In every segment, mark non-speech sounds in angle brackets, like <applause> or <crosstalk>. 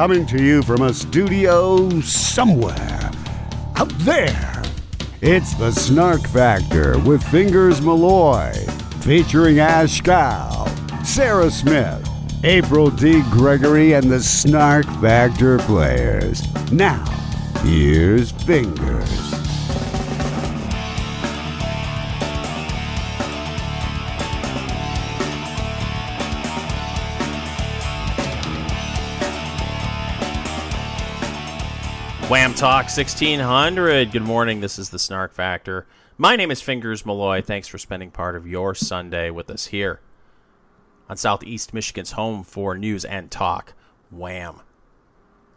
coming to you from a studio somewhere out there. It's the Snark Factor with Fingers Malloy, featuring Ash Gal, Sarah Smith, April D. Gregory, and the Snark Factor players. Now, here's Fingers. WAAM Talk 1600. Good morning. This is the Snark Factor. My name is Fingers Malloy. Thanks for spending part of your Sunday with us here on Southeast Michigan's home for news and talk. WAAM.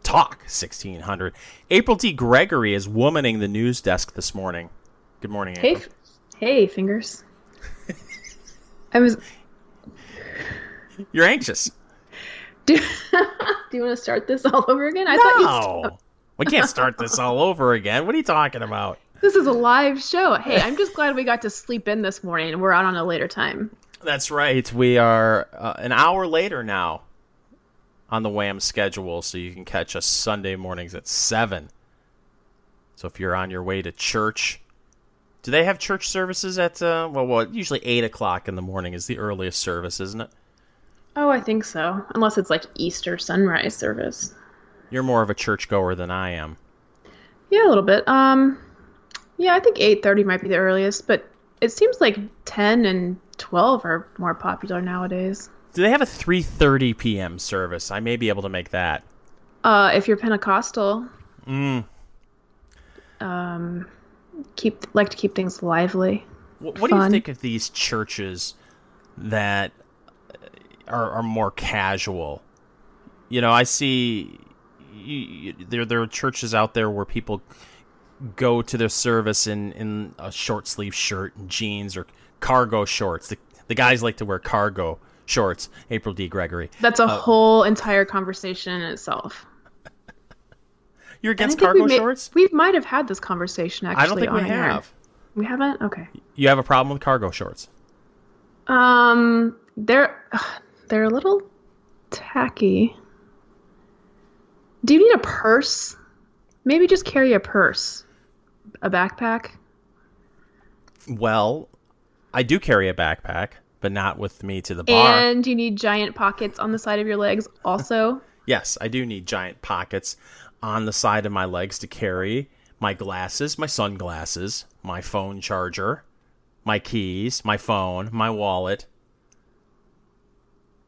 Talk 1600. April D. Gregory is womaning the news desk this morning. Good morning, Hey, April. f- hey, fingers. I was. You're anxious. Do, <laughs> do you want to start this all over again? I thought you. We can't start this all over again. What are you talking about? This is a live show. Hey, I'm just glad we got to sleep in this morning and we're out on a later time. That's right. We are uh, an hour later now on the WAAM schedule, so you can catch us Sunday mornings at 7. So if you're on your way to church, do they have church services at, uh, well, well, usually 8 o'clock in the morning is the earliest service, isn't it? Oh, I think so. Unless it's like Easter sunrise service. You're more of a churchgoer than I am. Yeah, a little bit. Um, yeah, I think 8:30 might be the earliest, but it seems like 10 and 12 are more popular nowadays. Do they have a 3:30 p.m. service? I may be able to make that. Uh, if you're Pentecostal, Mm. um, keep like to keep things lively. What, what do you think of these churches that are, are more casual? You know, I see you, there there are churches out there where people go to their service in, in a short sleeve shirt and jeans or cargo shorts. The, the guys like to wear cargo shorts. April D. Gregory, That's a whole entire conversation in itself. <laughs> you're against cargo we may- shorts? We might have had this conversation actually. I don't think we on air. have. We haven't. Okay. You have a problem with cargo shorts? Um, they're <sighs> they're a little tacky. Do you need a purse? Maybe just carry a purse, a backpack. Well, I do carry a backpack, but not with me to the bar. And you need giant pockets on the side of your legs also. <laughs> Yes, I do need giant pockets on the side of my legs to carry my glasses, my sunglasses, my phone charger, my keys, my phone, my wallet.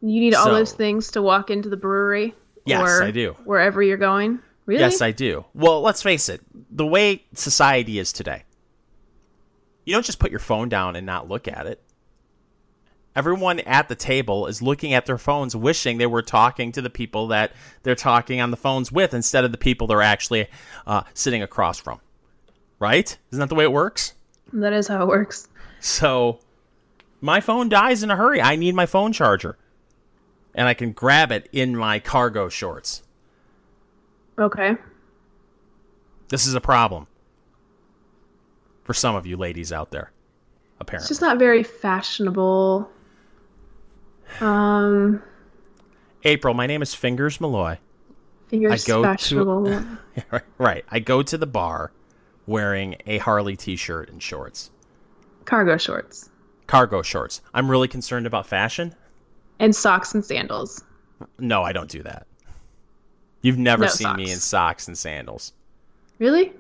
You need all those things to walk into the brewery. Yes, I do. Wherever you're going. Really? Yes, I do. Well, let's face it, the way society is today, you don't just put your phone down and not look at it. Everyone at the table is looking at their phones, wishing they were talking to the people that they're talking on the phones with instead of the people they're actually uh, sitting across from. Right? Isn't that the way it works? That is how it works. So my phone dies in a hurry. I need my phone charger. And I can grab it in my cargo shorts. Okay. This is a problem for some of you ladies out there, apparently. It's just not very fashionable. Um, April, my name is Fingers Malloy. fingers go to- <laughs> right. I go to the bar wearing a Harley t shirt and shorts, Cargo shorts. cargo shorts. I'm really concerned about fashion. And socks and sandals. No, I don't do that. You've never No seen me in socks and sandals. Really?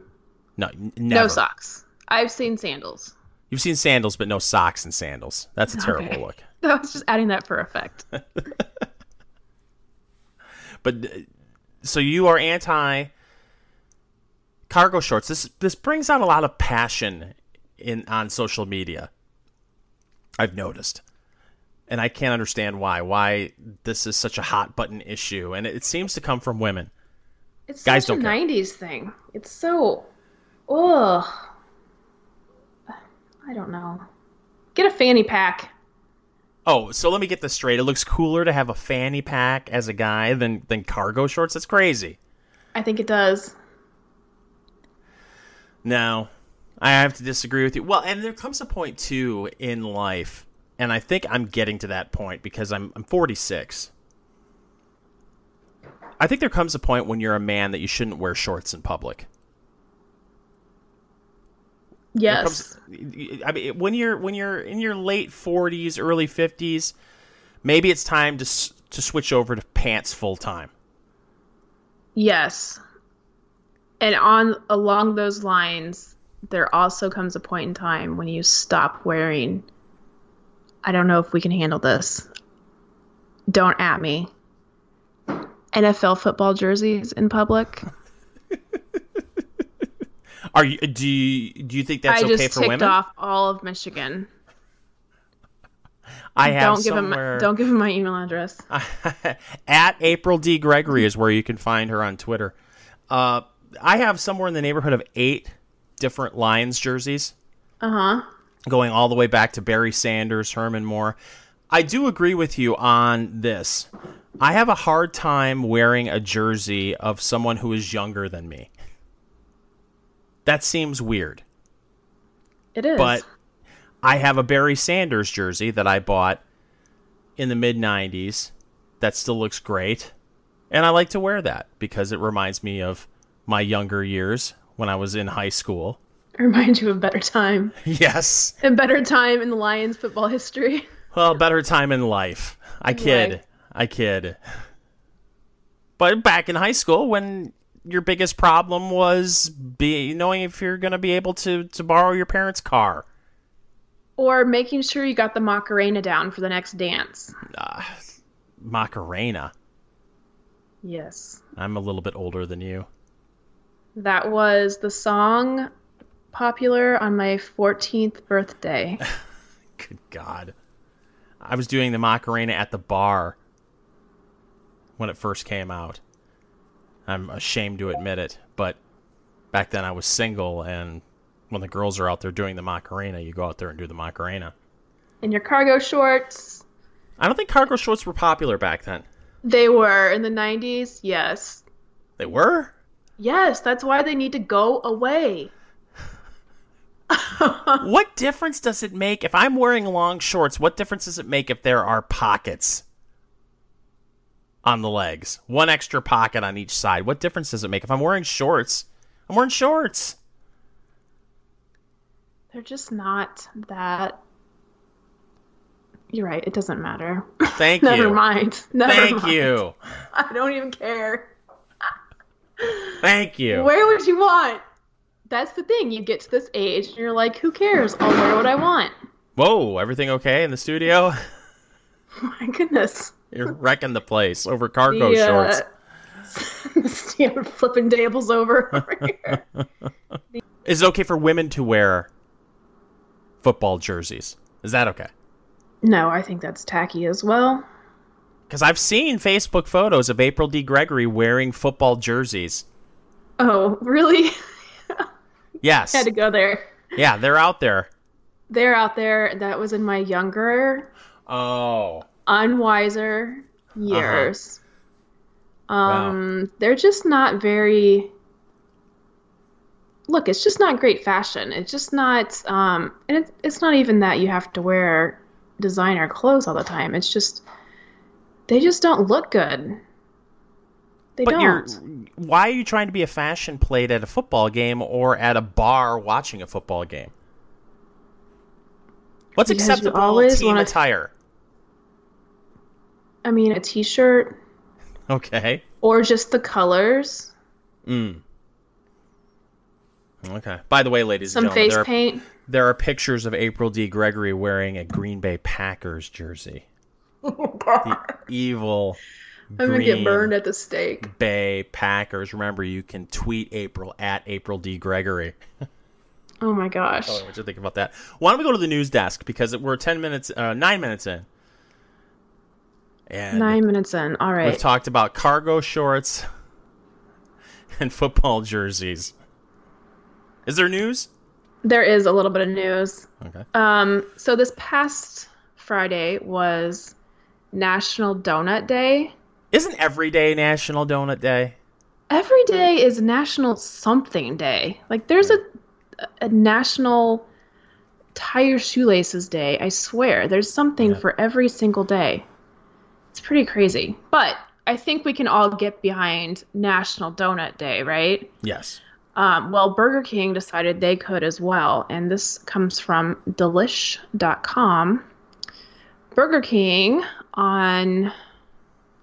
No, n- never. No socks. I've seen sandals. You've seen sandals, but no socks and sandals. That's a terrible Okay. look. <laughs> I was just adding that for effect. <laughs> But uh, so you are anti cargo shorts. This this brings out a lot of passion in on social media. I've noticed. And I can't understand why. Why this is such a hot button issue and it, seems to come from women. It's Guys such a care. 90s thing. It's so. Ugh. I don't know. Get a fanny pack. Oh, so let me get this straight. It looks cooler to have a fanny pack as a guy than than cargo shorts. That's crazy. I think it does. No, I have to disagree with you. Well, and there comes a point too in life, and I think I'm getting to that point because I'm I'm 46, I think there comes a point when you're a man that you shouldn't wear shorts in public. Yes. comes- I mean, when you're when you're in your late 40s, early 50s, maybe it's time to to switch over to pants full time. Yes. And on along those lines, there also comes a point in time when you stop wearing I don't know if we can handle this. Don't at me. NFL football jerseys in public. <laughs> Are you do you, do you think that's I okay just for ticked women? off all of Michigan. I have Don't give him somewhere don't give him my email address. <laughs> at April D Gregory is where you can find her on Twitter. Uh, I have somewhere in the neighborhood of eight different Lions jerseys. Uh-huh. Going all the way back to Barry Sanders, Herman Moore. I do agree with you on this. I have a hard time wearing a jersey of someone who is younger than me. That seems weird. It is. But I have a Barry Sanders jersey that I bought in the mid 90s that still looks great. And I like to wear that because it reminds me of my younger years when I was in high school. <laughs> it reminds you of better time. Yes. A better time in the Lions football history. Well, better time in life. I kid. Right. I kid. But back in high school, when your biggest problem was be knowing if you're going to be able to to borrow your parents' car. Or making sure you got the Macarena down for the next dance. Ah, Macarena. Yes. I'm a little bit older than you. That was the song popular on my 14th birthday. <laughs> Good God. I was doing the Macarena at the bar when it first came out. I'm ashamed to admit it, but back then I was single, and when the girls are out there doing the Macarena, you go out there and do the Macarena. In your cargo shorts. I don't think cargo shorts were popular back then. They were in the 90s. Yes. They were? Yes, that's why they need to go away. <laughs> What difference does it make if I'm wearing long shorts? What difference does it make if there are pockets on the legs? One extra pocket on each side. What difference does it make if I'm wearing shorts? I'm wearing shorts. They're just not that. You're right. It doesn't matter. Thank <laughs> Never you. Never mind. Never Thank mind. you. <laughs> I don't even care. Thank you. Where would you want? That's the thing. You get to this age and you're like, who cares? I'll wear what I want. Whoa, everything okay in the studio? <laughs> <laughs> My goodness. You're wrecking the place over cargo The, uh, shorts. <laughs> yeah, flipping tables over over here. Is it okay for women to wear football jerseys? Is that okay? No, I think that's tacky as well. Because I've seen Facebook photos of April D. Gregory wearing football jerseys. Oh, really? Yes. Had to go there. Yeah, they're out there. They're out there. That was in my younger, Oh. unwiser Uh-huh. years. Um, they're just not very. Look, it's just not great fashion. It's just not. Um, and it's it's not even that you have to wear designer clothes all the time. It's just they just don't look good. They But don't. you're why are you trying to be a fashion plate at a football game or at a bar watching a football game? What's Because acceptable always team wanna- attire? I mean, a t-shirt Okay. or just the colors, Mm. Okay. By the way, ladies some and gentlemen, face there are, paint. there are pictures of April D. Gregory wearing a Green Bay Packers jersey. <laughs> The evil I'm gonna get burned at the stake. Bay Packers. Remember, you can tweet April at April D. Gregory. <laughs> Oh my gosh. Oh, what you think about that? Why don't we go to the news desk because we're ten minutes, uh, nine minutes in, and Nine minutes in. All right. we've talked about cargo shorts <laughs> and football jerseys. Is there news? There is a little bit of news. Okay. Um, so this past Friday was National Donut Day. Isn't every day National Donut Day? Every day is National Something Day. Like there's a a National Tie Your Shoelaces Day. I swear, there's something Yeah. for every single day. It's pretty crazy. But I think we can all get behind National Donut Day, right? Yes. Um, well, Burger King decided they could as well, and this comes from delish.com. Burger King on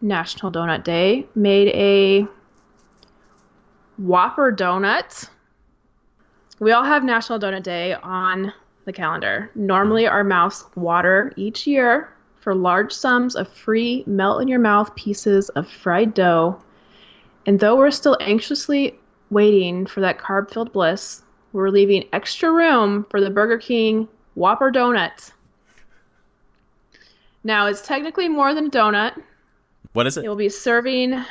National Donut Day made a Whopper donut. We all have National Donut Day on the calendar. Normally, our mouths water each year for large sums of free melt in your mouth pieces of fried dough. And though we're still anxiously waiting for that carb filled bliss, we're leaving extra room for the Burger King Whopper donut. Now, it's technically more than a donut. What is it? It will be serving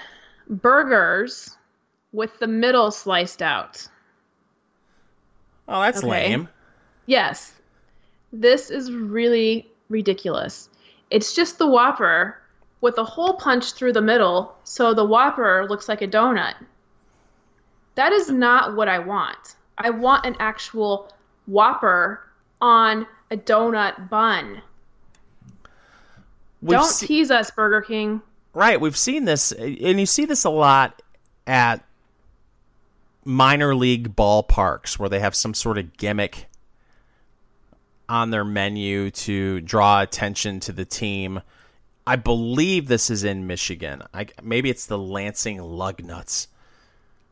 burgers with the middle sliced out. Oh, that's Okay. lame. Yes. This is really ridiculous. It's just the Whopper with a hole punched through the middle, so the Whopper looks like a donut. That is not what I want. I want an actual Whopper on a donut bun. We've Don't se- tease us, Burger King. Right, we've seen this, and you see this a lot at minor league ballparks where they have some sort of gimmick on their menu to draw attention to the team. I believe this is in Michigan. I, maybe it's the Lansing Lugnuts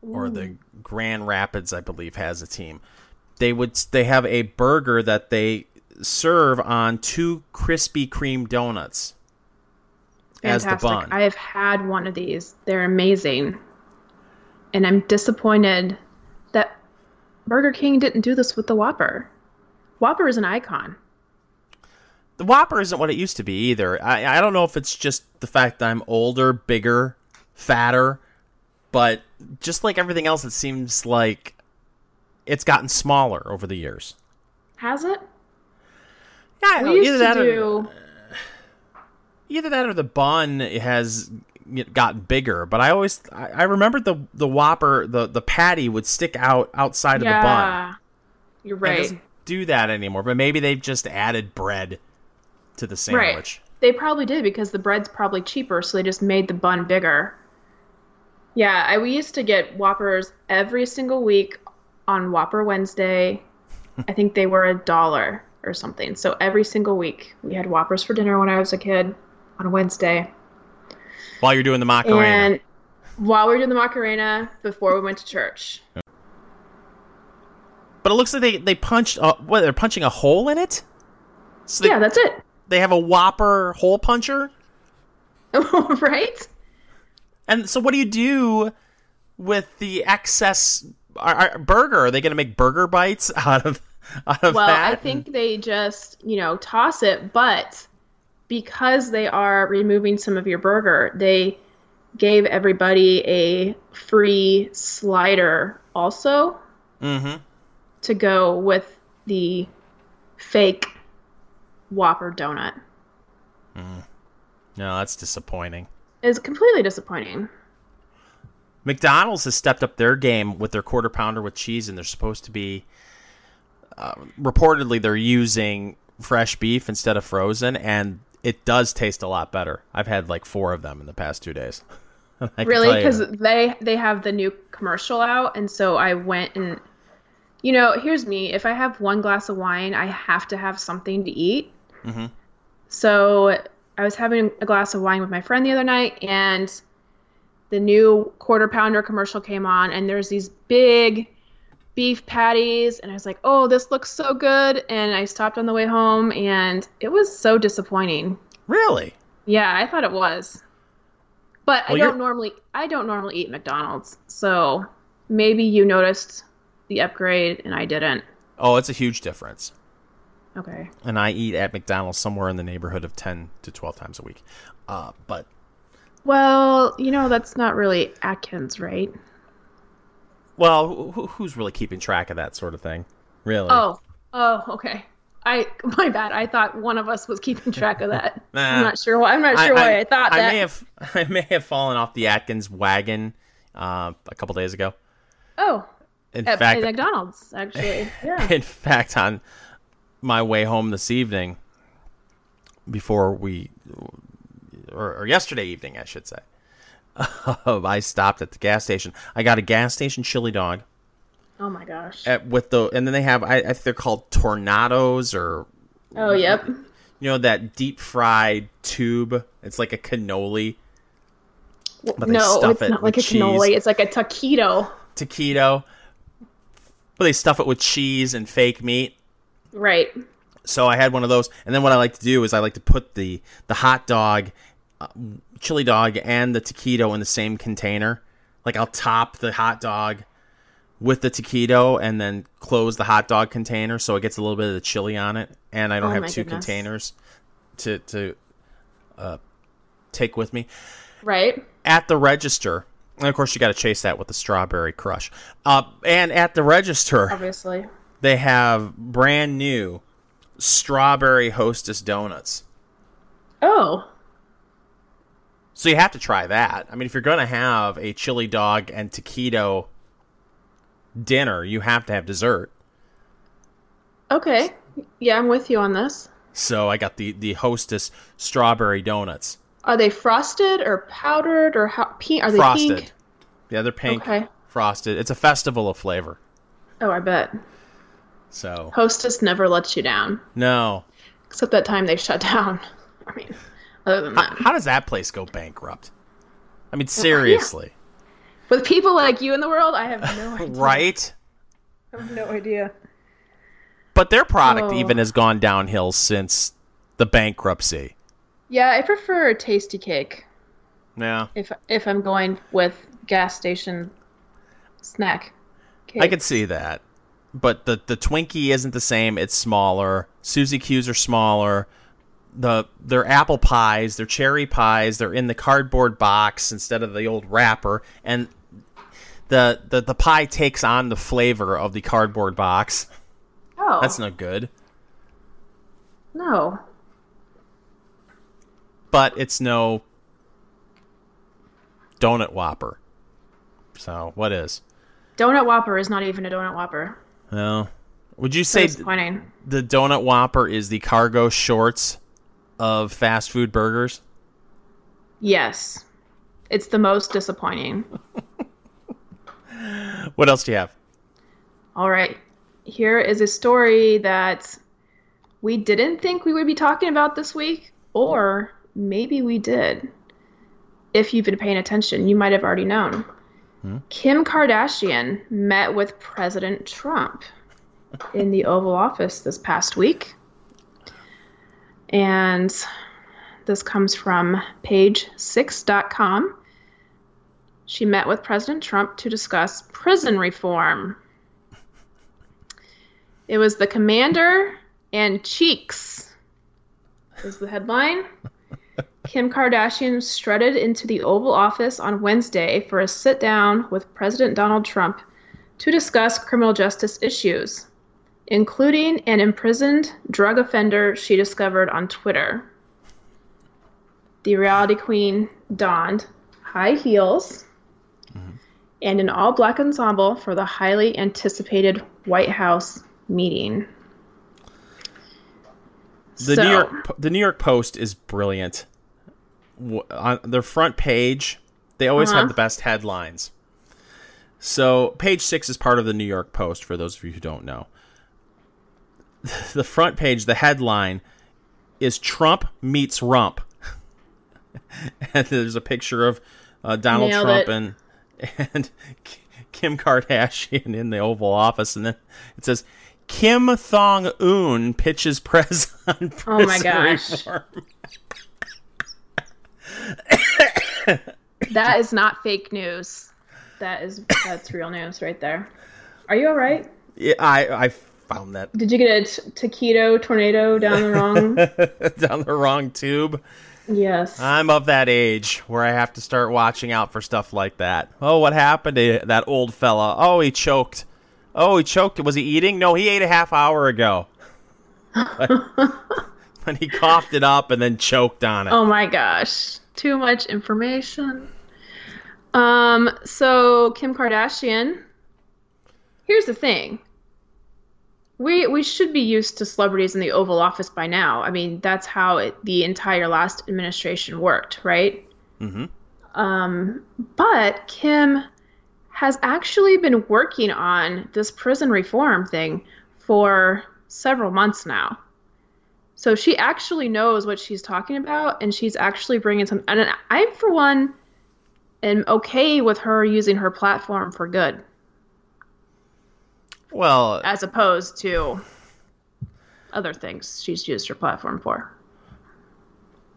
or the Grand Rapids. I believe has a team. They would they have a burger that they serve on two Krispy Kreme donuts as the Fantastic. I have had one of these. They're amazing. And I'm disappointed that Burger King didn't do this with the Whopper. Whopper is an icon. The Whopper isn't what it used to be either. I, I don't know if it's just the fact that I'm older, bigger, fatter, but just like everything else, it seems like it's gotten smaller over the years. Has it? Yeah, We used either to do. Either that or the bun has gotten bigger. But I always I, I remember the the Whopper the the patty would stick out outside of the bun. You're And It right. doesn't do that anymore. But maybe they've just added bread to the Right. sandwich. They probably did because the bread's probably cheaper, so they just made the bun bigger. Yeah, I, we used to get Whoppers every single week on Whopper Wednesday. <laughs> I think they were a dollar or something. So every single week we had Whoppers for dinner when I was a kid on a Wednesday. While you're doing the Macarena. And while we were doing the Macarena before we went to church. But it looks like they they punched. Uh, what they're punching a hole in it. So they, yeah, that's it. they have a Whopper hole puncher. <laughs> right? And so, what do you do with the excess burger? Are they going to make burger bites <laughs> out of out of Well, that? I think they just, you know, toss it, but because they are removing some of your burger, they gave everybody a free slider also hmm to go with the fake Whopper donut. No, that's disappointing. It's completely disappointing. McDonald's has stepped up their game with their quarter pounder with cheese, and they're supposed to be. Uh, reportedly, they're using fresh beef instead of frozen, and it does taste a lot better. I've had like four of them in the past two days. <laughs> Really because they they have the new commercial out and so i went and you know here's me if i have one glass of wine i have to have something to eat Mhm. so i was having a glass of wine with my friend the other night and the new quarter pounder commercial came on and there's these big beef patties and i was like oh this looks so good and i stopped on the way home and it was so disappointing really. yeah, I thought it was. But Well, I you're- don't normally I don't normally eat McDonald's. So maybe you noticed the upgrade and I didn't. Oh, it's a huge difference. Okay. and I eat at McDonald's somewhere in the neighborhood of 10 to 12 times a week. Uh, but Well, you know that's not really Atkins, right? Well, who, who's really keeping track of that sort of thing? Really? Oh. Oh, okay. I <laughs> my bad. I thought one of us was keeping track of that. <laughs> Nah. I'm not sure why. I'm not sure why I, thought I that. may have <laughs> I may have fallen off the Atkins wagon uh, a couple days ago. oh, In at, fact, at McDonald's actually. Yeah. in fact, on my way home this evening, before we, or, or yesterday evening, I should say, I stopped at the gas station. I got a gas station chili dog Oh my gosh. at, with the, and then they have I, I think they're called tornadoes or Oh yep. you know that deep fried tube. It's like a cannoli But they no, stuff it's it not like a cheese. cannoli. It's like a taquito. taquito, but they stuff it with cheese and fake meat. Right. So I had one of those, and then what I like to do is I like to put the the hot dog, uh, chili dog, and the taquito in the same container. Like I'll top the hot dog with the taquito, and then close the hot dog container so it gets a little bit of the chili on it, and I don't Oh have two goodness. containers to to uh, take with me Right. at the register. And of course, you got to chase that with the strawberry crush. Uh, and at the register, Obviously. they have brand new strawberry hostess donuts. Oh. So you have to try that. I mean, if you're going to have a chili dog and taquito dinner, you have to have dessert. Okay. Yeah, I'm with you on this. So I got the the hostess strawberry donuts, Are they frosted or powdered or how pink? Are they frosted. pink? Yeah, they're pink, Okay. frosted. It's a festival of flavor. Oh, I bet. So Hostess never lets you down, no, except that time they shut down. <laughs> I mean, how, how does that place go bankrupt? I mean, uh, seriously, with people like you in the world, I have no <laughs> idea. right? I have no idea. But their product Oh. even has gone downhill since the bankruptcy. Yeah, I prefer a Tastykake Yeah. if if I'm going with gas station snack. Cake. I could see that. But the the Twinkie isn't the same. It's smaller. Suzy Q's are smaller. The their apple pies, their cherry pies, they're in the cardboard box instead of the old wrapper, and the the, the pie takes on the flavor of the cardboard box. Oh, That's not good. no. But it's no donut whopper. So what is? Donut Whopper is not even a donut Whopper. Well, would you say disappointing. the donut whopper is the cargo shorts of fast food burgers? Yes, it's the most disappointing. <laughs> What else do you have? All right. Here is a story that we didn't think we would be talking about this week, or maybe we did. If you've been paying attention, you might have already known. Hmm? Kim Kardashian met with President Trump in the Oval Office this past week. And this comes from page6.com. She met with President Trump to discuss prison reform. It was the commander and cheeks, is the headline. Kim Kardashian strutted into the Oval Office on Wednesday for a sit down with President Donald Trump to discuss criminal justice issues, including an imprisoned drug offender she discovered on Twitter. The reality queen donned high heels and an all black ensemble for the highly anticipated White House meeting. The So- New York the New York Post is brilliant. On their front page, they always Uh-huh. have the best headlines. So, page 6 is part of the New York Post for those of you who don't know. <laughs> The front page, the headline is Trump meets Rump. <laughs> and there's a picture of uh, Donald Nailed Trump it. and <laughs> and Kim Kardashian in the Oval Office, and then it says Kim Thong Un pitches press on prison Oh my gosh. reform. That is not fake news. That is that's real news right there. Are you all right? Yeah, I I found that Did you get a t- taquito tornado down the wrong? <laughs> down the wrong tube. yes. I'm of that age where I have to start watching out for stuff like that. Oh, what happened to that old fella? Oh, he choked. Oh, he choked. Was he eating? No, he ate a half hour ago. <laughs> and he coughed it up and then choked on it. Oh my gosh. Too much information. Um so Kim Kardashian Here's the thing. We we should be used to celebrities in the Oval Office by now. I mean, that's how it, the entire last administration worked, right? Mhm. Um, but Kim has actually been working on this prison reform thing for several months now. So she actually knows what she's talking about, and she's actually bringing some. And I, for one, am okay with her using her platform for good. Well, as opposed to other things she's used her platform for.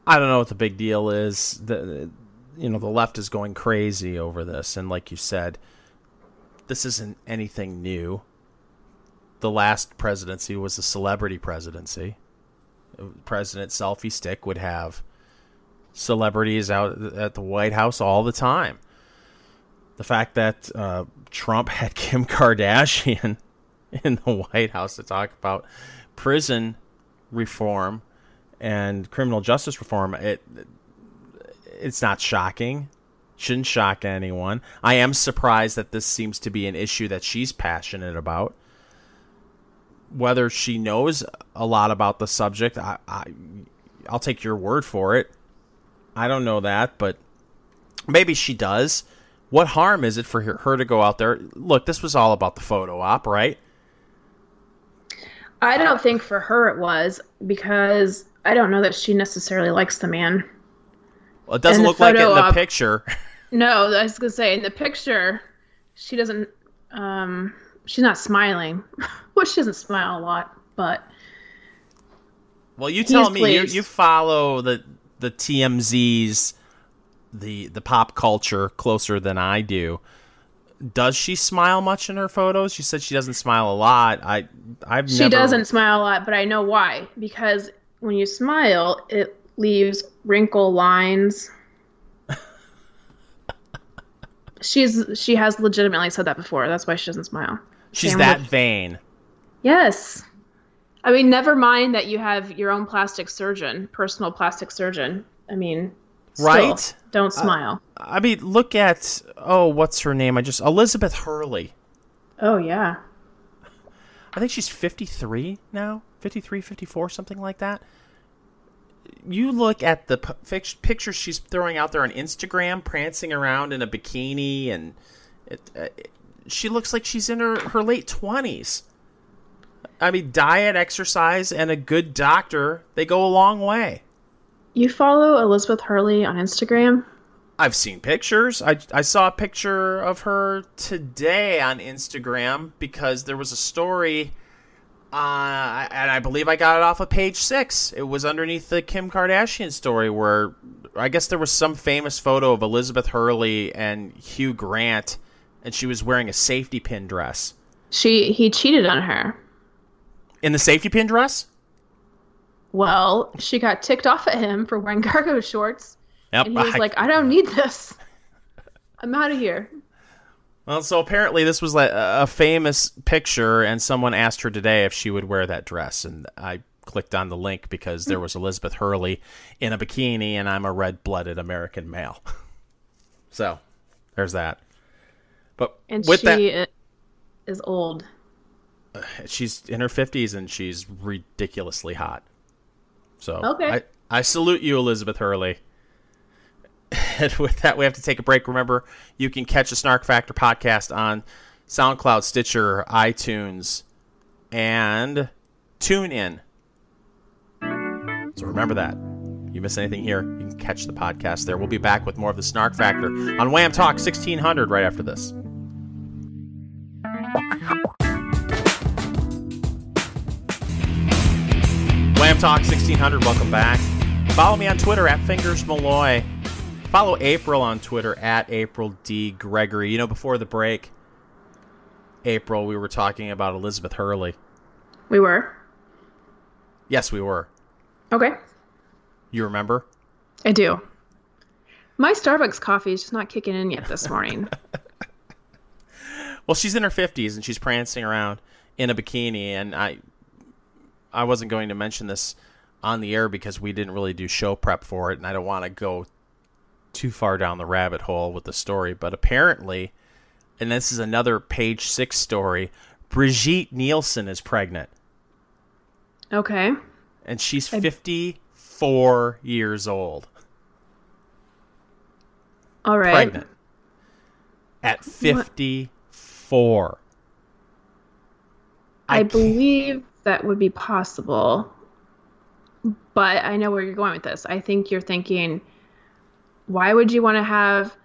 I don't know what the big deal is. The you know the left is going crazy over this, and like you said, this isn't anything new. The last presidency was a celebrity presidency. President selfie stick would have celebrities out at the White House all the time. The fact that uh, Trump had <laughs> Kim Kardashian in the White House to talk about prison reform and criminal justice reform, it it's not shocking. Shouldn't shock anyone. I am surprised that this seems to be an issue that she's passionate about. Whether she knows a lot about the subject, I, I I'll take your word for it. I don't know that, but maybe she does. What harm is it for her to go out there? Look, this was all about the photo op, right? I don't think for her it was because I don't know that she necessarily likes the man. Well, it doesn't look like it in the op, picture. <laughs> No, I was gonna say in the picture, she doesn't. Um, she's not smiling. <laughs> well, she doesn't smile a lot, but. Well, you tell me. You, you follow the the TMZ's the the pop culture closer than I do. Does she smile much in her photos? She said she doesn't smile a lot. I I've she never... doesn't smile a lot, but I know why. Because when you smile, it leaves wrinkle lines. <laughs> She's she has legitimately said that before. That's why she doesn't smile. She's Same that with... vain. Yes. I mean, never mind that you have your own plastic surgeon, personal plastic surgeon. I mean, still, right? Don't uh, smile. Uh, I mean, look at oh, what's her name? I just Elizabeth Hurley. Oh yeah. I think she's 53 now, 53, 54, something like that. You look at the p- pictures she's throwing out there on Instagram, prancing around in a bikini, and it, uh, it, she looks like she's in her, her late 20s. I mean, diet, exercise, and a good doctor, they go a long way. You follow Elizabeth Hurley on Instagram? I've seen pictures. I, I saw a picture of her today on Instagram because there was a story, uh, and I believe I got it off of page six. It was underneath the Kim Kardashian story where I guess there was some famous photo of Elizabeth Hurley and Hugh Grant, and she was wearing a safety pin dress. She he cheated on her in the safety pin dress? Well, she got ticked off at him for wearing <laughs> cargo shorts. Yep, and he was I, like, I don't need this. I'm out of here. Well, so apparently this was like a famous picture, and someone asked her today if she would wear that dress, and I clicked on the link because there hmm. was Elizabeth Hurley in a bikini, and I'm a red-blooded American male. <laughs> so, there's that. But and with she that, is old <sighs> she's in her 50s and she's ridiculously hot. So okay. I, I salute you, Elizabeth Hurley. <laughs> And with that, we have to take a break. Remember, you can catch the Snark Factor podcast on SoundCloud, Stitcher, iTunes, and TuneIn. So remember that. You miss anything here, you can catch the podcast there. We'll be back with more of the Snark Factor on WAAM Talk 1600 right after this. Talk 1600, welcome back. Follow me on Twitter at Fingers Malloy. Follow April on Twitter at April D. Gregory. You know, before the break, April, we were talking about Elizabeth Hurley. We were? Yes, we were. Okay. You remember? I do. My Starbucks coffee is just not kicking in yet this morning. <laughs> <laughs> well, she's in her 50s and she's prancing around in a bikini, and I I wasn't going to mention this on the air because we didn't really do show prep for it, and I don't want to go too far down the rabbit hole with the story. But apparently, and this is another page six story, Brigitte Nielsen is pregnant. Okay. And she's 54 years old. All right. pregnant at 54. I, can't- believe that would be possible. But I know where you're going with this. I think you're thinking, why would you want to have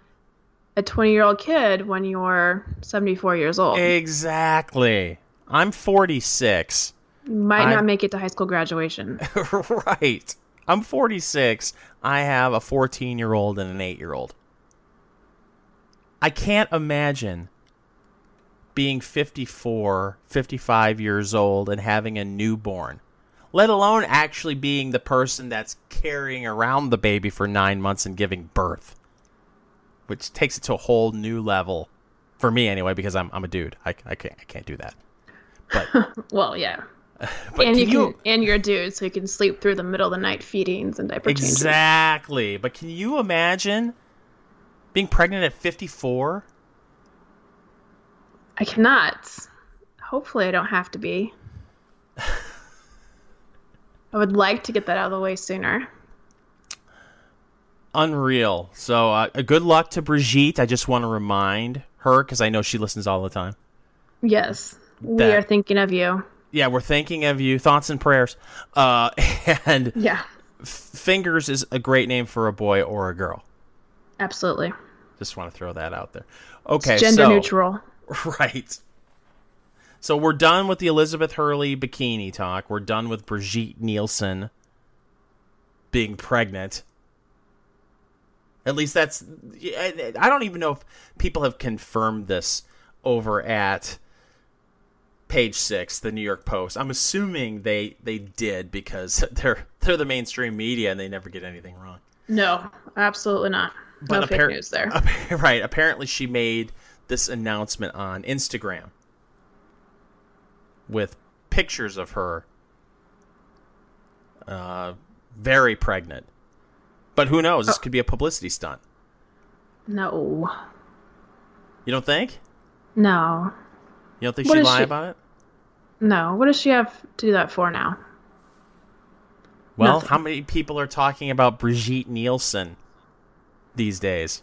a 20 year old kid when you're 74 years old? Exactly. I'm 46. You might I- not make it to high school graduation. <laughs> right. I'm 46. I have a 14 year old and an 8 year old. I can't imagine being 54, 55 years old and having a newborn, let alone actually being the person that's carrying around the baby for nine months and giving birth, which takes it to a whole new level for me anyway, because I'm, I'm a dude. I, I, can't, I can't do that. But, <laughs> well, yeah. <laughs> but and you can can, you, and you're a dude, so you can sleep through the middle of the night feedings and diaper changes. Exactly. But can you imagine being pregnant at 54? I cannot. Hopefully, I don't have to be. I would like to get that out of the way sooner. Unreal. So, uh, good luck to Brigitte. I just want to remind her because I know she listens all the time. Yes, we are thinking of you. Yeah, we're thinking of you. Thoughts and prayers. Uh, <laughs> and Yeah, Fingers is a great name for a boy or a girl. absolutely. Just want to throw that out there. Okay, Gender so, neutral. <laughs> Right. So we're done with the Elizabeth Hurley bikini talk. We're done with Brigitte Nielsen being pregnant. At least that's. I don't even know if people have confirmed this over at page six, the New York Post. I'm assuming they they did because <laughs> they're they're the mainstream media and they never get anything wrong. No, absolutely not. no fake news there. <laughs> right. Apparently, she made this announcement on Instagram with pictures of her uh, very pregnant. But who knows? This could be a publicity stunt. no, You don't think? no, You don't think What she'd lie she- about it? no. What does she have to do that for now? Well, Nothing. how many people are talking about Brigitte Nielsen these days?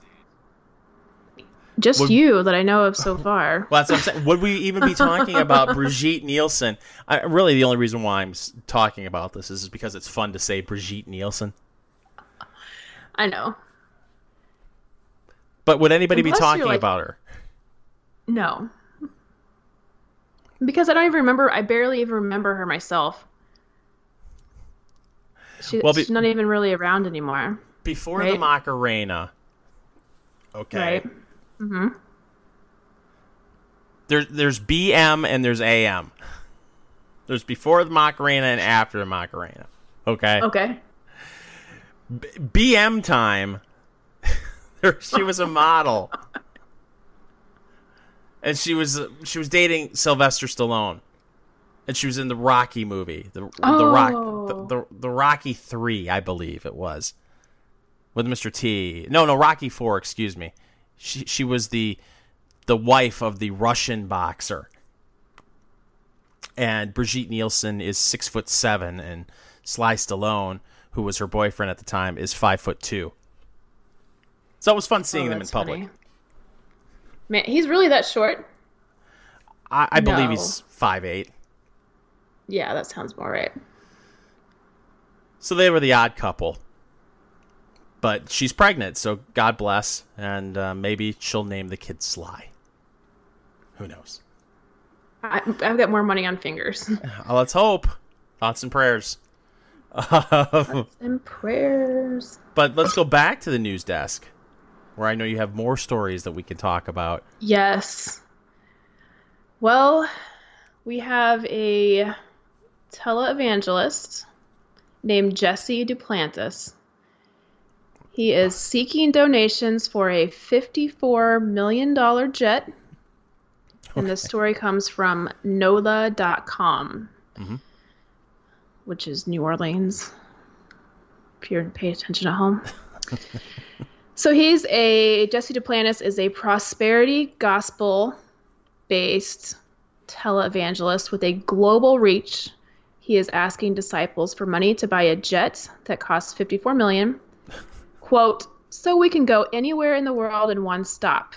Just Would- you that I know of so <laughs> far. Well, that's what I'm saying. Would we even be talking about <laughs> Brigitte Nielsen? I, really, the only reason why I'm talking about this is because it's fun to say Brigitte Nielsen. I know. But would anybody And be talking like- about her? No. Because I don't even remember. I barely even remember her myself. She, Well, be- she's not even really around anymore. Before the Macarena. Okay. Right. Mm-hmm. There's there's BM and there's AM. There's before the Macarena and after the Macarena. Okay. Okay. BM time. <laughs> there- she was a model. and she was she was dating Sylvester Stallone. And she was in the Rocky movie, the the Rock the, Oh. the the Rocky 3, I believe it was. With Mr. T. No, no, Rocky 4, excuse me. She she was the the wife of the Russian boxer. And Brigitte Nielsen is six foot seven, and Sly Stallone, who was her boyfriend at the time, is five foot two. So it was fun seeing Oh, them in public. funny. Man, he's really that short. I, I believe he's five eight. Yeah, that sounds more right. So they were the odd couple. But she's pregnant, so God bless, and uh, maybe she'll name the kid Sly. Who knows? I, I've got more money on fingers. <laughs> Uh, let's hope. Thoughts and prayers. Thoughts <laughs> and prayers. but let's go back to the news desk, where I know you have more stories that we can talk about. Yes. Well, we have a televangelist named Jesse Duplantis. He is seeking donations for a $54 million jet. And the story comes from NOLA.com, mm-hmm. which is New Orleans, if you're paying attention at home. <laughs> So he's a Jesse Duplantis is a prosperity gospel based televangelist with a global reach. He is asking disciples for money to buy a jet that costs 54 million. Quote, so we can go anywhere in the world in one stop.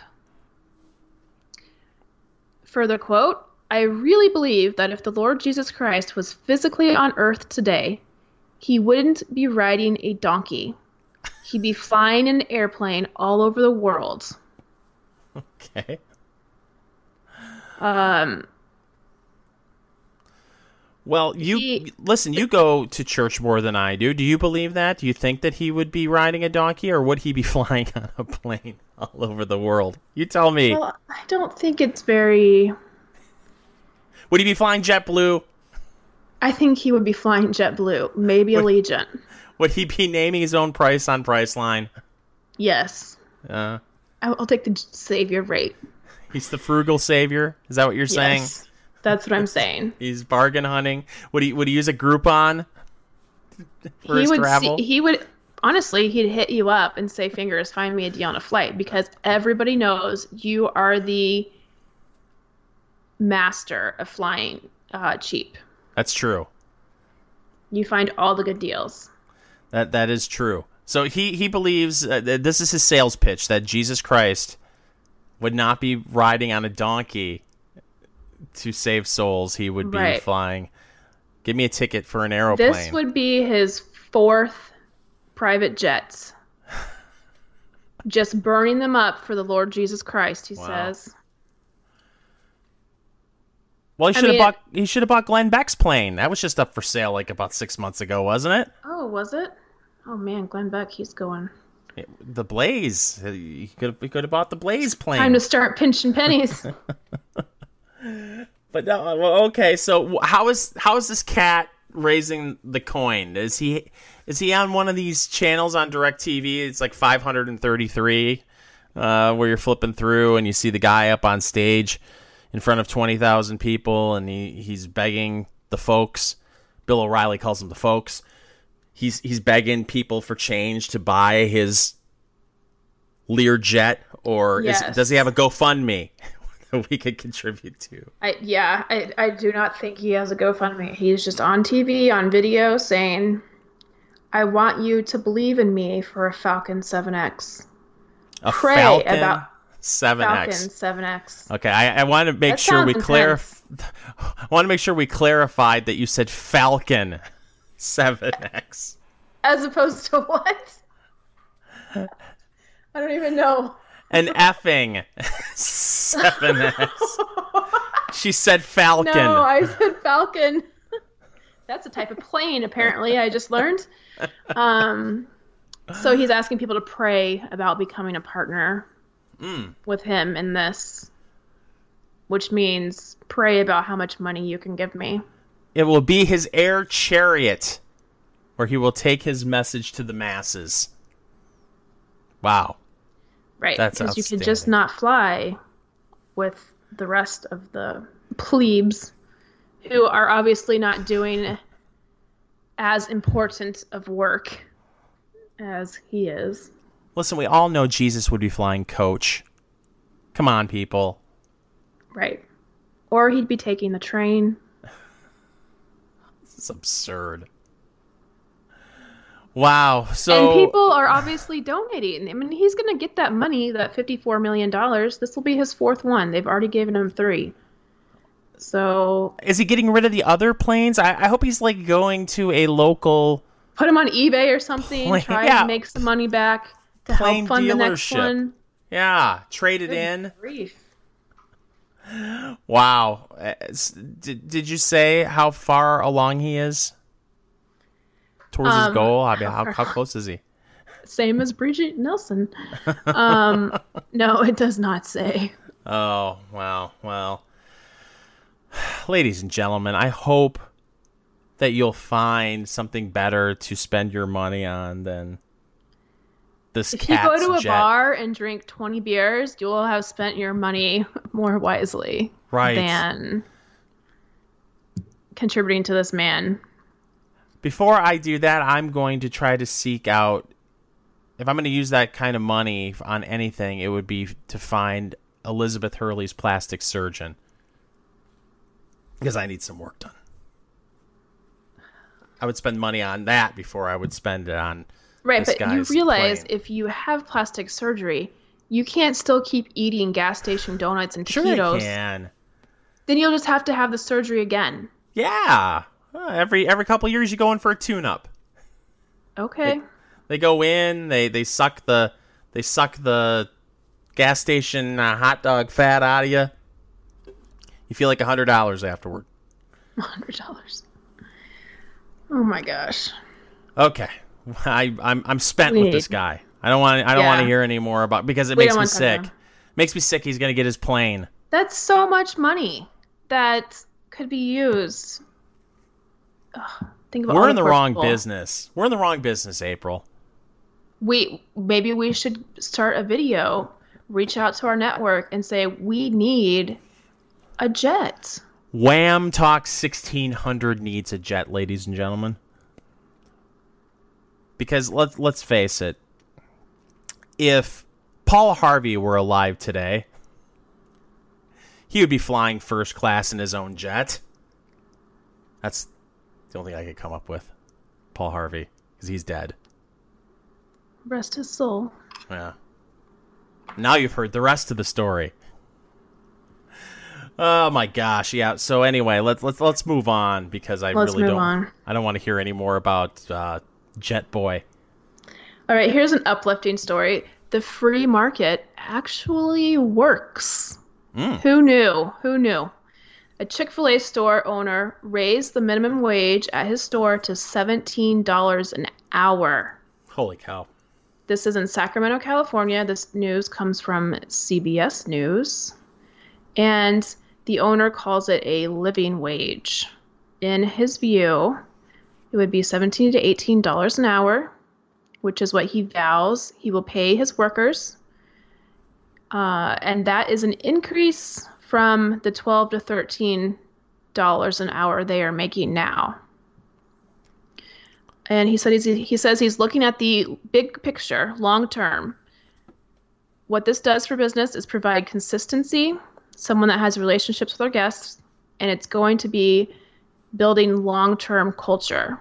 Further quote I really believe that if the Lord Jesus Christ was physically on earth today, he wouldn't be riding a donkey. He'd be flying an airplane all over the world. <laughs> Okay. Um, Well, you He- listen. You go to church more than I do. Do you believe that? Do you think that he would be riding a donkey, or would he be <laughs> flying on a plane all over the world? You tell me. well, I don't think it's very. would he be flying JetBlue? I think he would be flying JetBlue, maybe Allegiant. Would he be naming his own price on Priceline? Yes, Uh, I'll take the Savior rate. he's the frugal savior. Is that what you're saying? That's what I'm saying. He's bargain hunting. Would he? Would he use a Groupon for he his would travel? see, he would honestly he'd hit you up and say fingers find me a deal on a flight because everybody knows you are the master of flying uh, cheap That's true. you find all the good deals That that is true. So he he believes uh, that this is his sales pitch that Jesus Christ would not be riding on a donkey to save souls. He would be Right. flying. Give me a ticket for an aeroplane. this would be his fourth private jets just burning them up for the lord jesus christ he Wow. says well, he should have bought he should have bought Glenn Beck's plane. That was just up for sale like about six months ago, wasn't it? oh was it oh man glenn beck he's going The Blaze. He could he could have bought the Blaze plane. time to start pinching pennies <laughs> But no, well, okay. So how is how is this cat raising the coin? Is he is he on one of these channels on Directv? It's like 533, uh, where you're flipping through and you see the guy up on stage in front of 20,000 people, and he he's begging the folks. Bill O'Reilly calls them the folks. He's he's begging people for change to buy his Learjet, or is, does he have a GoFundMe <laughs> that we could contribute to? I yeah, I I do not think he has a GoFundMe. He's just on TV, on video saying, "I want you to believe in me for a Falcon 7X." A Pray Falcon about 7X. Falcon 7X. Okay, I, I want to make That sure we clarify. <laughs> I want to make sure we clarified that you said Falcon 7X. As opposed to what? I don't even know. An effing 7X. She said Falcon. No, I said Falcon. That's a type of plane, apparently. I just learned. Um, so he's asking people to pray about becoming a partner Mm. with him in this, which means pray about how much money you can give me. It will be his air chariot, where he will take his message to the masses. Wow. Right. Because you can just not fly with the rest of the plebes who are obviously not doing as important of work as he is. Listen, we all know Jesus would be flying coach. Come on, people. Right. Or he'd be taking the train. This is absurd. Wow. So and people are obviously donating. I mean, he's going to get that money, that $54 million. This will be his fourth one. They've already given him three. So is he getting rid of the other planes? I, I hope he's like going to a local. put him on eBay or something. Plane- try yeah. to make some money back to Plane help fund the next one. Yeah, trade it in. Grief. Wow. Uh, Did, did you say how far along he is towards his Um, goal? I mean, how how, close is he? Same as Brigitte Nielsen. <laughs> Um, no, it does not say. Oh, wow. Well, ladies and gentlemen, I hope that you'll find something better to spend your money on than this If you go to a jet. bar and drink 20 beers, you will have spent your money more wisely Right. than contributing to this man. Before I do that, I'm going to try to seek out. If I'm going to use that kind of money on anything, it would be to find Elizabeth Hurley's plastic surgeon. Because I need some work done. I would spend money on that before I would spend it on Right, but you realize plane. if you have plastic surgery, you can't still keep eating gas station donuts and Sure, taquitos. can. Then you'll just have to have the surgery again. Yeah. Every every couple years, you go in for a tune-up. Okay. They go in, they they suck the they suck the gas station uh, hot dog fat out of you. You feel like a hundred dollars afterward. <laughs> hundred dollars. Oh my gosh. Okay, I I'm I'm spent We with this guy. I don't want I don't want to hear any more about because it We makes me want to talk sick. Makes me sick. He's gonna get his plane. That's so much money that could be used. Ugh, think about We're in the wrong people. business. We're in the wrong business, April. We maybe we should start a video, reach out to our network, and say we need a jet. WAAM Talk 1600 needs a jet, ladies and gentlemen. Because let's let's face it, if Paul Harvey were alive today, he would be flying first class in his own jet. That's the only thing I could come up with. Paul Harvey, because he's dead. Rest his soul. Yeah. Now you've heard the rest of the story. Oh my gosh, yeah. So anyway, let's let's let's move on because I Let's really don't on. I don't want to hear any more about uh, Jet Boy. All right, here's an uplifting story. The free market actually works. Mm. Who knew? Who knew? A Chick fil A store owner raised the minimum wage at his store to $17 an hour. Holy cow! This is in Sacramento, California. This news comes from CBS News. And the owner calls it a living wage. In his view, it would be 17 to $18 an hour, which is what he vows he will pay his workers. Uh, and that is an increase from the 12 to 13 dollars an hour they are making now. And he said he's, he says he's looking at the big picture, long term. What this does for business is provide consistency, someone that has relationships with our guests, and it's going to be building long term culture.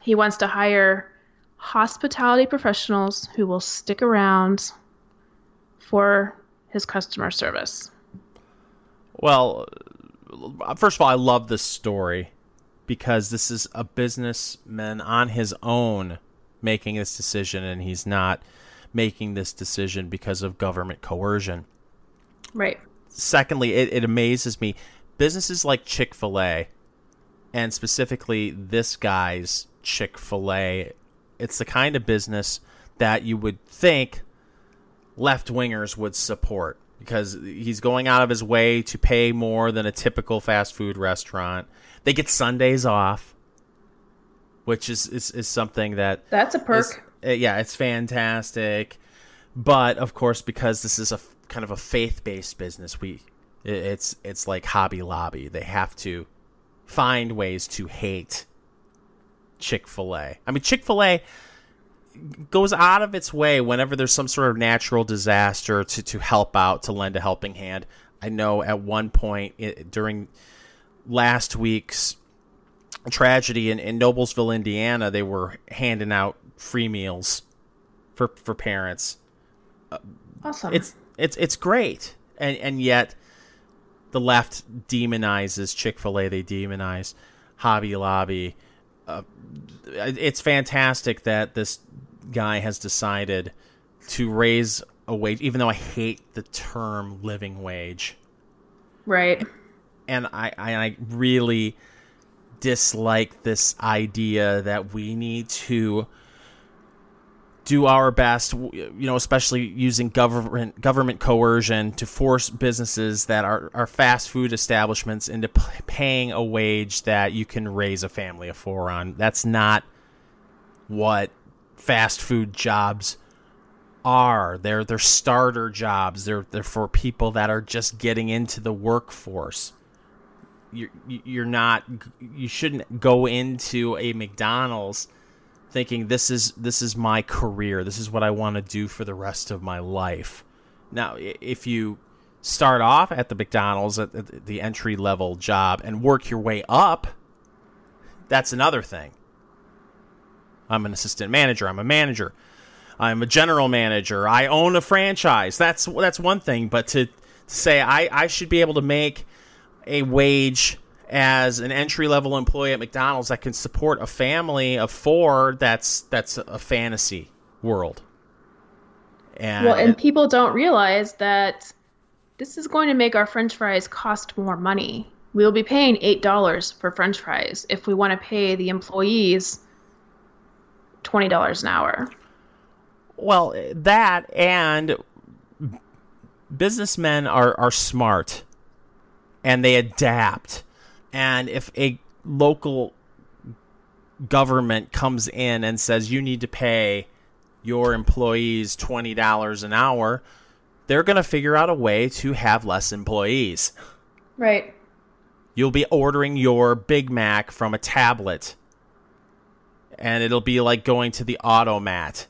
He wants to hire hospitality professionals who will stick around for his customer service. Well, first of all, I love this story because this is a businessman on his own making this decision, and he's not making this decision because of government coercion. Right. secondly, it, it amazes me. Businesses like Chick fil A, and specifically this guy's Chick fil A, it's the kind of business that you would think left wingers would support because he's going out of his way to pay more than a typical fast food restaurant. They get Sundays off, which is, is, is something that That's a perk. is- uh, yeah, it's fantastic. But of course, because this is a kind of a faith-based business, we it's it's like Hobby Lobby. They have to find ways to hate Chick-fil-A. I mean, Chick-fil-A goes out of its way whenever there's some sort of natural disaster to to help out, to lend a helping hand. I know at one point i during last week's tragedy in, in Noblesville, Indiana, they were handing out free meals for for parents. awesome. It's it's it's great, and and yet the left demonizes Chick Fil A. They demonize Hobby Lobby. Uh, it's fantastic that this guy has decided to raise a wage, even though I hate the term living wage right. and I, I I really dislike this idea that we need to do our best, you know, especially using government government coercion to force businesses that are, are fast food establishments into p- paying a wage that you can raise a family of four on. That's not what fast food jobs are. They're they're starter jobs. They're they're for people that are just getting into the workforce. You're you're not you shouldn't go into a McDonald's thinking this is this is my career. This is what I want to do for the rest of my life. Now, if you start off at the McDonald's at the- entry level job and work your way up, that's another thing. I'm an assistant manager. I'm a manager. I'm a general manager. I own a franchise. That's that's one thing. But to say I, I should be able to make a wage as an entry level employee at McDonald's that can support a family of four, that's that's a fantasy world. And well, and people don't realize that this is going to make our French fries cost more money. We'll be paying eight dollars for French fries if we want to pay the employees twenty dollars an hour. Well, that and businessmen are are smart and they adapt. And if a local government comes in and says you need to pay your employees $20 an hour, they're going to figure out a way to have less employees. Right. You'll be ordering your Big Mac from a tablet, and it'll be like going to the automat.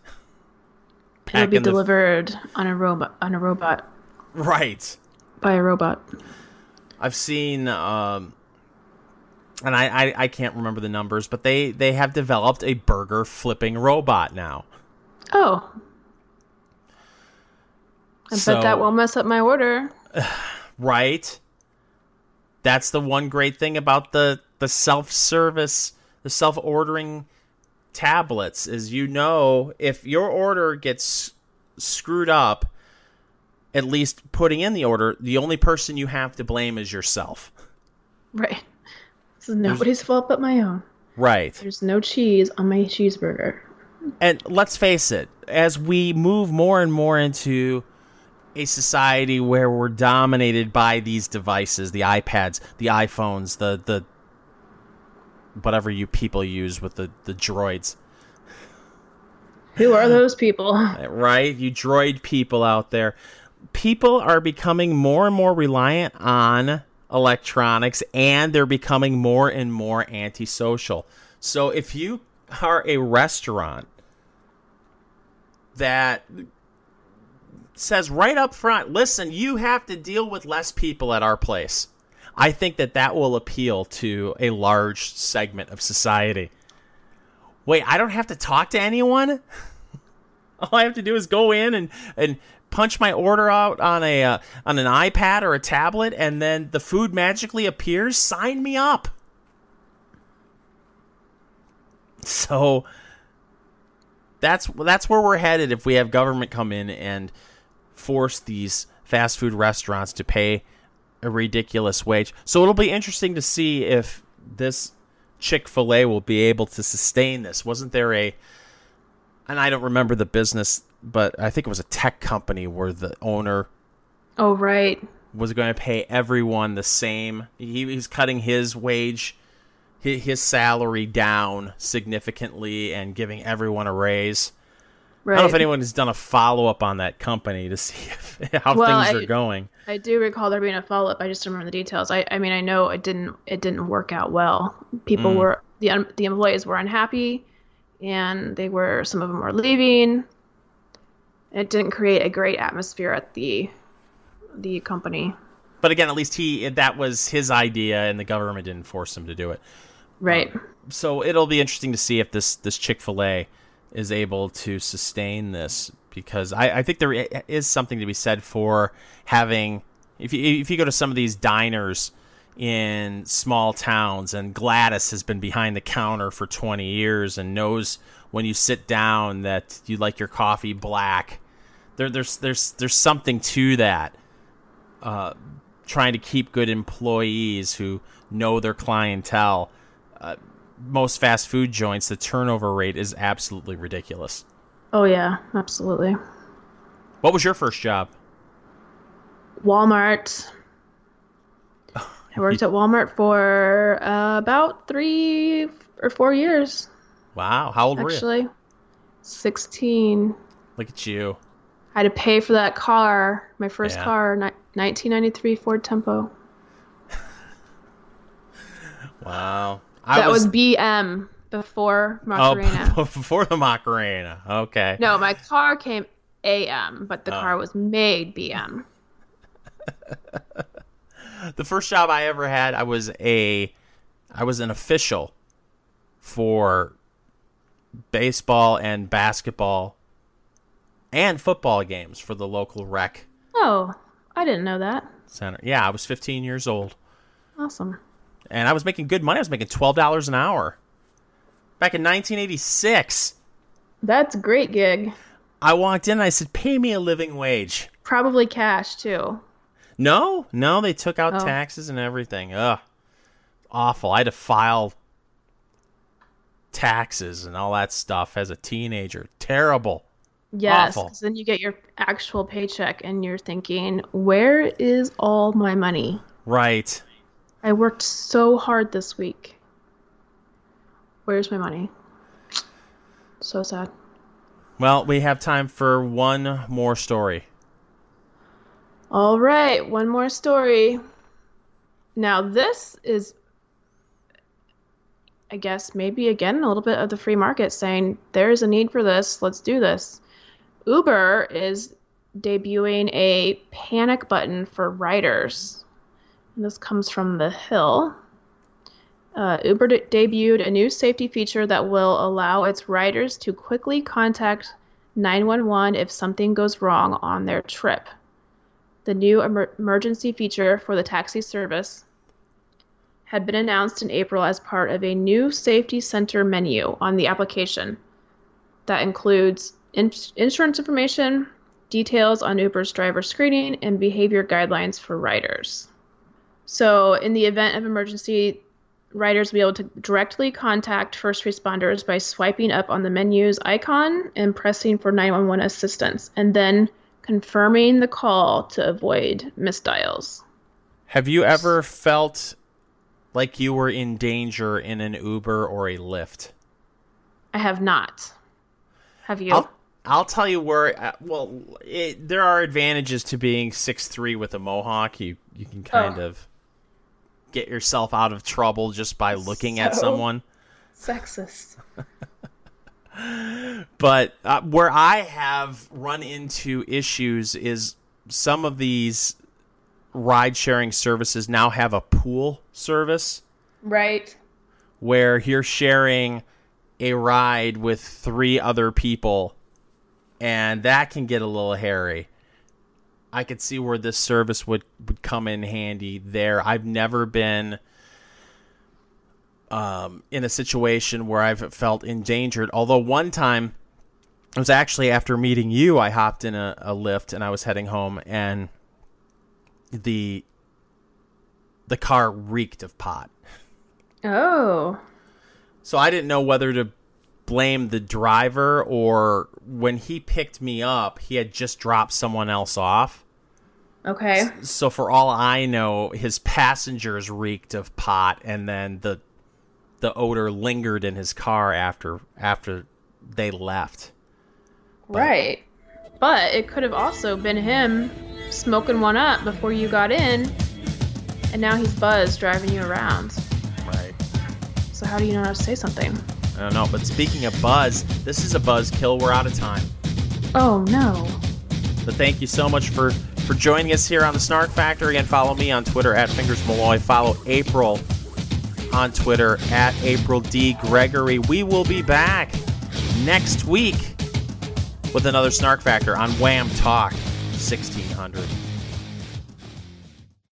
It'll be delivered on a robot. On a robot. Right. By a robot. I've seen, um, and I, I, I can't remember the numbers, but they they have developed a burger flipping robot now. Oh. I so, bet that will mess up my order. <sighs> Right. That's the one great thing about the the self service, the self ordering tablets is you know if your order gets screwed up, at least putting in the order, the only person you have to blame is yourself. Right. This is nobody's There's, fault but my own. Right. There's no cheese on my cheeseburger. And let's face it, as we move more and more into a society where we're dominated by these devices, the iPads, the iPhones, the the whatever you people use with the the droids. Who are those people? <laughs> Right? You droid people out there. People are becoming more and more reliant on electronics and they're becoming more and more antisocial. So if you are a restaurant that says right up front, listen, you have to deal with less people at our place. I think that that will appeal to a large segment of society. Wait, I don't have to talk to anyone? <laughs> All I have to do is go in and, and punch my order out on a uh, on an iPad or a tablet and then the food magically appears. Sign me up. So that's that's where we're headed if we have government come in and force these fast food restaurants to pay a ridiculous wage. So it'll be interesting to see if this Chick-fil-A will be able to sustain this. Wasn't there a and I don't remember the business, but I think it was a tech company where the owner Oh right. was going to pay everyone the same. He was cutting his wage his salary down significantly and giving everyone a raise. Right. I don't know if anyone has done a follow up on that company to see if, <laughs> how well, things I, are going. I do recall there being a follow up. I just don't remember the details. I, I mean, I know it didn't it didn't work out well. People mm. were the the employees were unhappy, and they were some of them were leaving. It didn't create a great atmosphere at the the company. But again, at least he that was his idea, and the government didn't force him to do it. Right. Um, so it'll be interesting to see if this this Chick Fil A is able to sustain this because I, I think there is something to be said for having if you if you go to some of these diners in small towns and Gladys has been behind the counter for 20 years and knows when you sit down that you like your coffee black there there's there's there's something to that uh, trying to keep good employees who know their clientele uh, most fast food joints, the turnover rate is absolutely ridiculous. Oh yeah, absolutely. What was your first job? Walmart. I worked at Walmart for uh, about three or four years. Wow, how old actually. were you? Actually, sixteen. Look at you. I had to pay for that car, my first yeah. car, ni- 1993 Ford Tempo. <laughs> wow. I that was, was BM before <laughs> Macarena. Oh, before the Macarena. Okay. No, my car came AM, but the oh. car was made BM. <laughs> the first job I ever had, I was a I was an official for baseball and basketball and football games for the local rec Oh, I didn't know that. center. Yeah, I was 15 years old Awesome. and I was making good money. I was making $12 an hour back in 1986. That's a great gig. I walked in and I said, "Pay me a living wage." Probably cash too. No, no, they took out Oh. taxes and everything. Ugh, awful. I had to file taxes and all that stuff as a teenager. Terrible. Yes, then you get your actual paycheck and you're thinking, where is all my money? Right. I worked so hard this week. Where's my money? So sad. Well, we have time for one more story. All right, one more story. Now, this is, I guess, maybe again a little bit of the free market saying there is a need for this, let's do this. Uber is debuting a panic button for riders. And this comes from The Hill. Uh, Uber de- debuted a new safety feature that will allow its riders to quickly contact 911 if something goes wrong on their trip the new emer- emergency feature for the taxi service had been announced in April as part of a new safety center menu on the application that includes in- insurance information, details on Uber's driver screening, and behavior guidelines for riders. So, in the event of emergency, riders will be able to directly contact first responders by swiping up on the menu's icon and pressing for 911 assistance, and then confirming the call to avoid misdials. Have you ever felt like you were in danger in an Uber or a Lyft? I have not. Have you? I'll, I'll tell you where. Uh, well, it, there are advantages to being six three with a mohawk. You you can kind Oh. of get yourself out of trouble just by looking at someone. Sexist. <laughs> But uh, where I have run into issues is some of these ride sharing services now have a pool service Right. where you're sharing a ride with three other people, and that can get a little hairy. I could see where this service would, would come in handy there. I've never been um, in a situation where I've felt endangered. Although one time, it was actually after meeting you, I hopped in a, a Lyft and I was heading home, and the the car reeked of pot. Oh. So I didn't know whether to blame the driver or when he picked me up, he had just dropped someone else off. Okay. So for all I know, his passengers reeked of pot and then the the odor lingered in his car after after they left. Right. But it could have also been him smoking one up before you got in, and now he's buzzed driving you around. Right. So how do you know how to say something? I don't know, but speaking of buzz, this is a buzz kill. We're out of time. Oh no. But thank you so much for for joining us here on the Snark Factor. Again, follow me on Twitter at Fingers Malloy. Follow April on Twitter at April D Gregory. We will be back next week with another Snark Factor on WAAM Talk 1600.